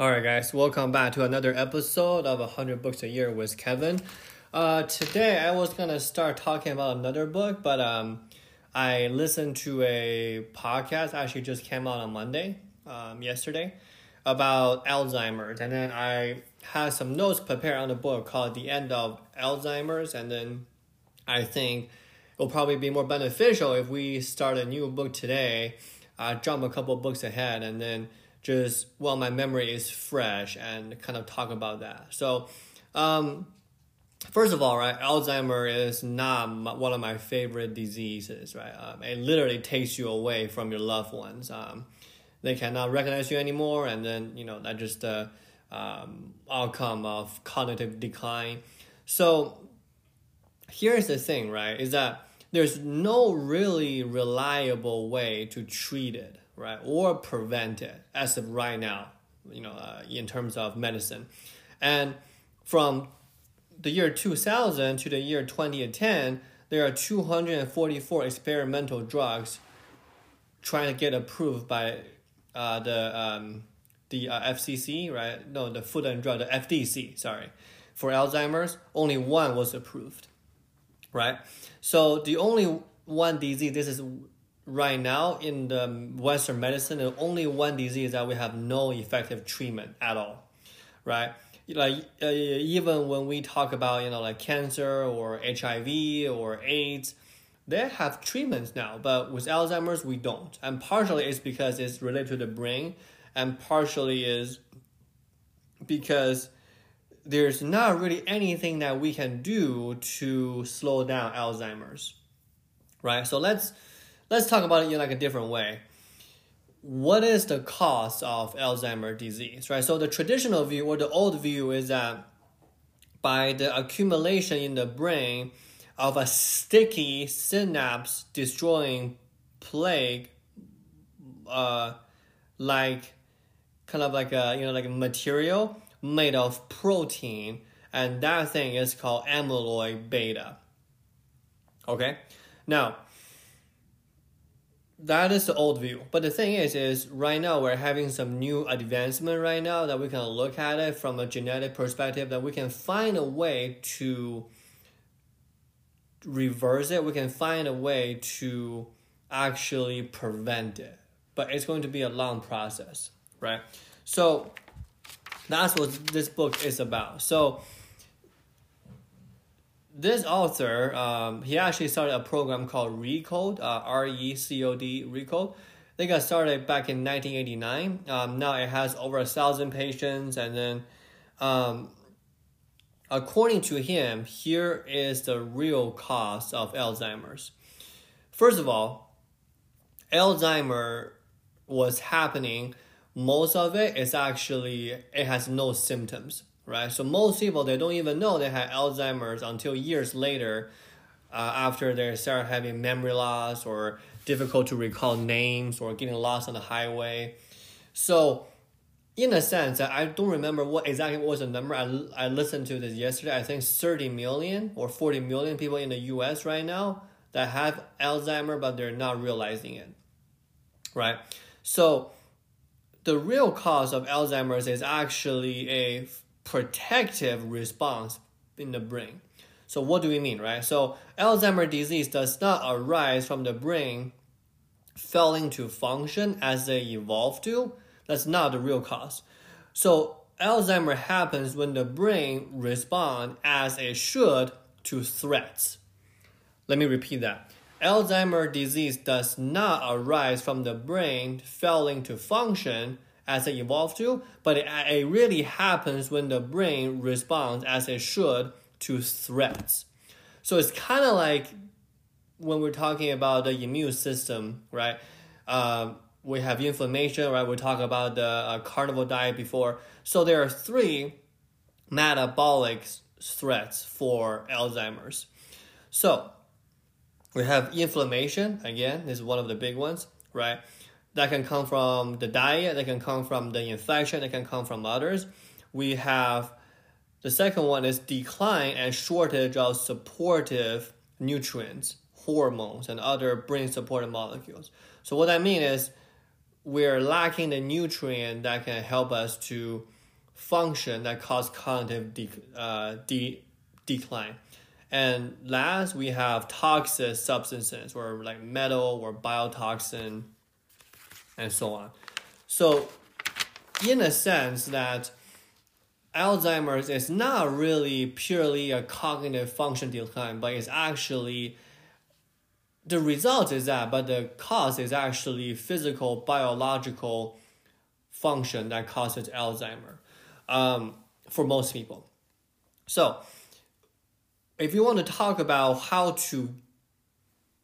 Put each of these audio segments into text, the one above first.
All right, guys, welcome back to another episode of 100 Books a Year with Kevin. Uh, today, I was gonna start talking about another book, but um, I listened to a podcast, actually just came out on Monday, um, yesterday, about Alzheimer's. And then I had some notes prepared on the book called The End of Alzheimer's. And then I think it'll probably be more beneficial if we start a new book today, uh, jump a couple books ahead, and then just while my memory is fresh and kind of talk about that. So, um, first of all, right, Alzheimer is not one of my favorite diseases, right? Um, it literally takes you away from your loved ones. Um, they cannot recognize you anymore, and then you know that just the um, outcome of cognitive decline. So here's the thing, right? Is that there's no really reliable way to treat it, right, or prevent it as of right now. You know, uh, in terms of medicine, and from the year 2000 to the year 2010, there are 244 experimental drugs trying to get approved by uh, the um, the uh, FCC, right? No, the Food and Drug, the FDC, sorry. For Alzheimer's, only one was approved, right? So the only one disease, this is right now in the Western medicine, the only one disease that we have no effective treatment at all, right? Like uh, even when we talk about you know like cancer or HIV or AIDS, they have treatments now, but with Alzheimer's we don't. And partially it's because it's related to the brain, and partially is because there's not really anything that we can do to slow down Alzheimer's. Right? So let's let's talk about it in like a different way. What is the cause of Alzheimer's disease? Right? So the traditional view or the old view is that by the accumulation in the brain of a sticky synapse destroying plaque uh like kind of like a you know like a material made of protein and that thing is called amyloid beta okay now that is the old view. But the thing is is right now we're having some new advancement right now that we can look at it from a genetic perspective that we can find a way to reverse it. We can find a way to actually prevent it. But it's going to be a long process right? So that's what this book is about. So this author um, he actually started a program called recode uh, r-e-c-o-d recode. They got started back in 1989 um, now it has over a thousand patients and then um, according to him here is the real cause of alzheimer's. First of all alzheimer was happening. Most of it is actually it has no symptoms right? So most people they don't even know they had alzheimer's until years later uh, after they start having memory loss or difficult to recall names or getting lost on the highway. So in a sense i don't remember what exactly was the number. I, I listened to this yesterday. I think 30 million or 40 million people in the us right now that have alzheimer but they're not realizing it right? So the real cause of Alzheimer's is actually a protective response in the brain. So what do we mean, right? So Alzheimer's disease does not arise from the brain failing to function as they evolve to. That's not the real cause. So Alzheimer happens when the brain responds as it should to threats. Let me repeat that. Alzheimer's disease does not arise from the brain failing to function as it evolved to, but it, it really happens when the brain responds as it should to threats. So it's kind of like when we're talking about the immune system, right? Um, we have inflammation, right? We talk about the uh, diet before. So there are three metabolic threats for Alzheimer's. So we have inflammation, again, this is one of the big ones, right? That can come from the diet, that can come from the infection, that can come from others. We have the second one is decline and shortage of supportive nutrients, hormones, and other brain supportive molecules. So what I mean is we're lacking the nutrient that can help us to function that cause cognitive de- uh, de- decline. And last, we have toxic substances or like metal or biotoxin and so on. So, in a sense, that Alzheimer's is not really purely a cognitive function decline, but it's actually the result is that, but the cause is actually physical, biological function that causes Alzheimer um, for most people. So, if you want to talk about how to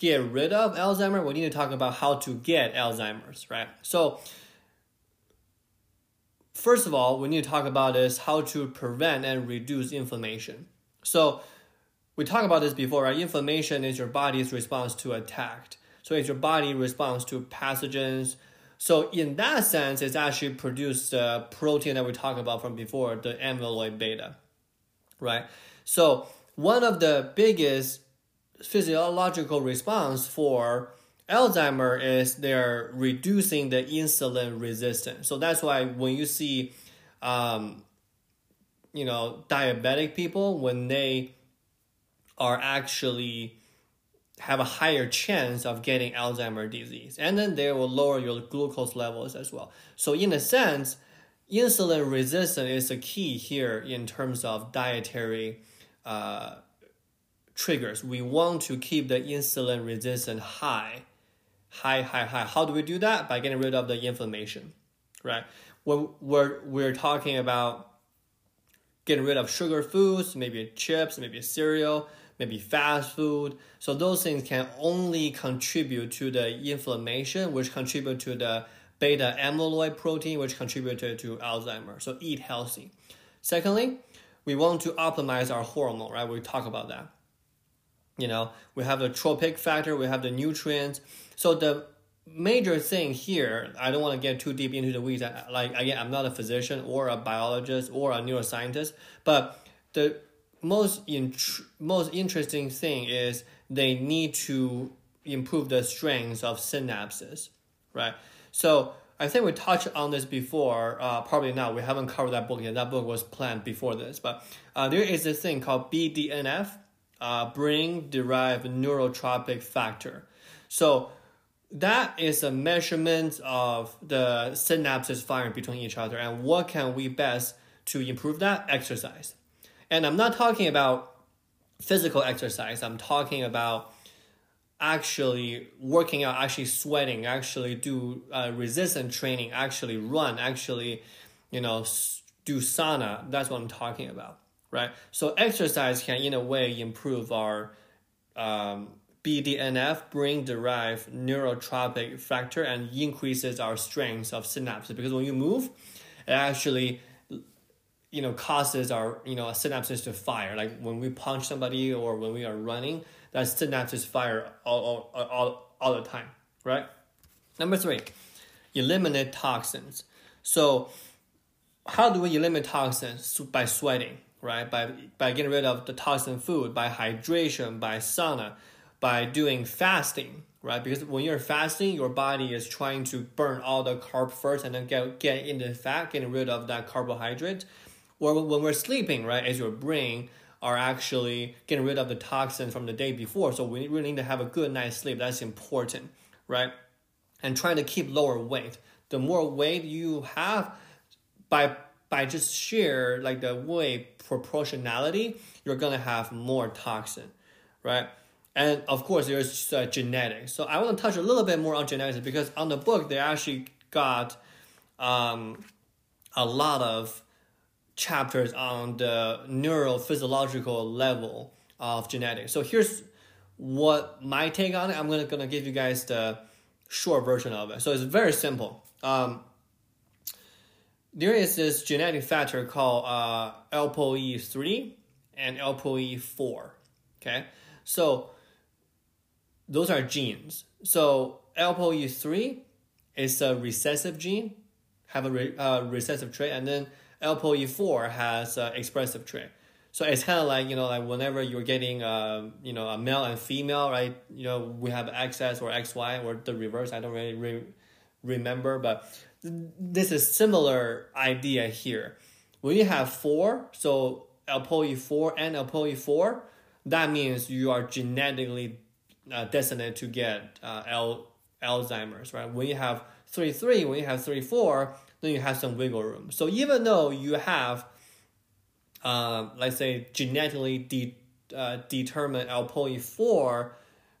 get rid of Alzheimer, we need to talk about how to get Alzheimer's, right? So, first of all, we need to talk about is how to prevent and reduce inflammation. So, we talked about this before, right? Inflammation is your body's response to attack. So, it's your body response to pathogens. So, in that sense, it's actually produced the protein that we talked about from before, the amyloid beta, right? So, one of the biggest physiological response for Alzheimer is they're reducing the insulin resistance. So that's why when you see, um, you know, diabetic people when they are actually have a higher chance of getting Alzheimer disease, and then they will lower your glucose levels as well. So in a sense, insulin resistance is a key here in terms of dietary uh, triggers. We want to keep the insulin resistance high, high, high, high. How do we do that? By getting rid of the inflammation, right? When we're, we're talking about getting rid of sugar foods, maybe chips, maybe cereal, maybe fast food. So those things can only contribute to the inflammation, which contribute to the beta amyloid protein, which contributed to Alzheimer. So eat healthy. Secondly, we want to optimize our hormone, right? We talk about that. You know, we have the tropic factor, we have the nutrients. So the major thing here, I don't want to get too deep into the weeds. Like again, I'm not a physician or a biologist or a neuroscientist, but the most in, most interesting thing is they need to improve the strength of synapses, right? So I think we touched on this before. Uh, probably not. We haven't covered that book yet. That book was planned before this. But uh, there is a thing called BDNF, uh, brain derived neurotropic factor. So that is a measurement of the synapses firing between each other and what can we best to improve that exercise. And I'm not talking about physical exercise. I'm talking about actually working out, actually sweating, actually do uh, resistance training, actually run, actually, you know, do sauna. That's what I'm talking about, right? So exercise can, in a way, improve our um, BDNF, brain-derived neurotropic factor, and increases our strength of synapses. Because when you move, it actually you know causes our you know synapses to fire like when we punch somebody or when we are running that synapses fire all, all, all, all the time, right? Number three, eliminate toxins. So, how do we eliminate toxins? By sweating, right? By, by getting rid of the toxin food, by hydration, by sauna, by doing fasting, right? Because when you're fasting, your body is trying to burn all the carb first and then get, get into fat, getting rid of that carbohydrate. Or when we're sleeping, right, as your brain are actually getting rid of the toxin from the day before. So we really need to have a good night's sleep. That's important, right? And trying to keep lower weight. The more weight you have, by by just sheer like the weight proportionality, you're gonna have more toxin, right? And of course, there's uh, genetics. So I want to touch a little bit more on genetics because on the book they actually got um, a lot of chapters on the neurophysiological level of genetics. So here's what my take on it. I'm gonna gonna give you guys the short version of it. So it's very simple. Um, there is this genetic factor called uh, ApoE3 and ApoE4. Okay, so those are genes. So ApoE3 is a recessive gene, have a re- uh, recessive trait, and then ApoE4 has uh, expressive trait. So it's kind of like you know like whenever you're getting uh, you know a male and female right you know we have XS or XY or the reverse I don't really, really remember, but this is similar idea here. When you have four, so ApoE4 and ApoE4, that means you are genetically uh, destined to get uh, L, Alzheimer's, right? When you have 3 3, when you have 3 4, then you have some wiggle room. So even though you have, uh, let's say, genetically de- uh, determined ApoE4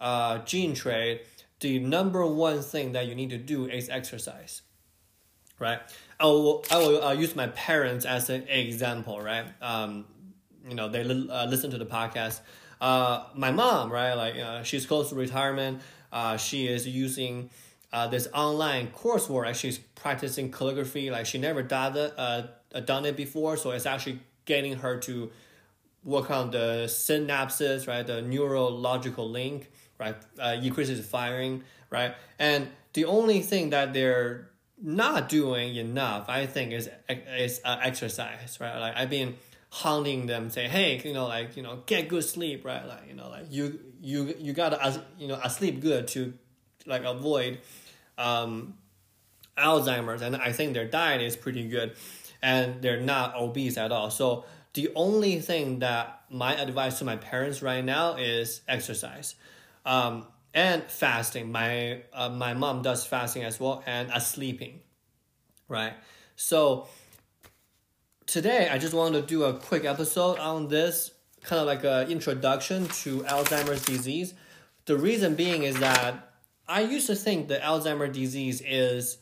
uh, gene trait, the number one thing that you need to do is exercise, right? I will, I will uh, use my parents as an example, right? Um, you know, they li- uh, listen to the podcast. Uh, my mom, right? Like, uh, she's close to retirement. Uh, she is using uh, this online coursework. Like, she's practicing calligraphy. Like, she never done it, done it before, so it's actually getting her to work on the synapses, right? The neurological link, right? Uh, increases firing, right? And the only thing that they're not doing enough, I think, is is uh, exercise, right? Like I've been haunting them, say, hey, you know, like you know, get good sleep, right? Like you know, like you you you gotta you know sleep good to like avoid um, Alzheimer's, and I think their diet is pretty good, and they're not obese at all. So the only thing that my advice to my parents right now is exercise. Um, and fasting. My uh, my mom does fasting as well, and uh, sleeping, right? So today I just wanted to do a quick episode on this, kind of like an introduction to Alzheimer's disease. The reason being is that I used to think that Alzheimer's disease is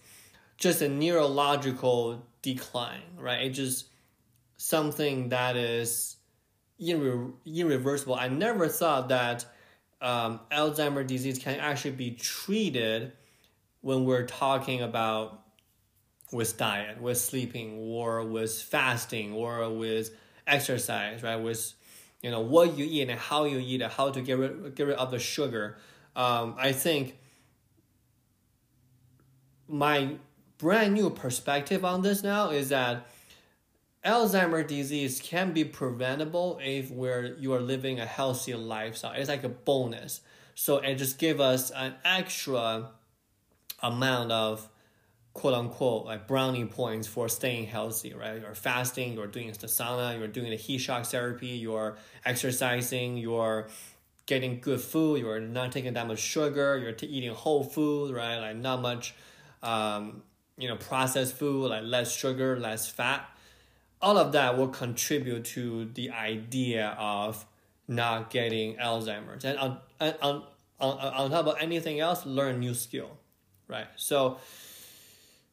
just a neurological decline, right? It's just something that is irre- irreversible. I never thought that um, Alzheimer's disease can actually be treated when we're talking about with diet, with sleeping, or with fasting, or with exercise, right? With you know what you eat and how you eat it, how to get rid get rid of the sugar. Um, I think my brand new perspective on this now is that Alzheimer's disease can be preventable if where you are living a healthy lifestyle. It's like a bonus. So it just give us an extra amount of quote unquote like brownie points for staying healthy, right? You're fasting, you're doing the sauna, you're doing the heat shock therapy, you're exercising, you're getting good food, you're not taking that much sugar, you're t- eating whole food, right? Like not much um, you know, processed food, like less sugar, less fat all of that will contribute to the idea of not getting Alzheimer's. And on, on, on, on top of anything else, learn new skill, right? So,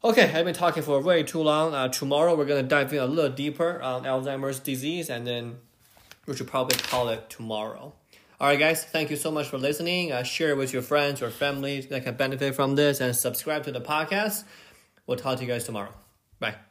okay, I've been talking for way too long. Uh, tomorrow we're to dive in a little deeper on Alzheimer's disease, and then we should probably call it tomorrow. All right, guys, thank you so much for listening. Uh, share it with your friends or family that can benefit from this, and subscribe to the podcast. We'll talk to you guys tomorrow. Bye.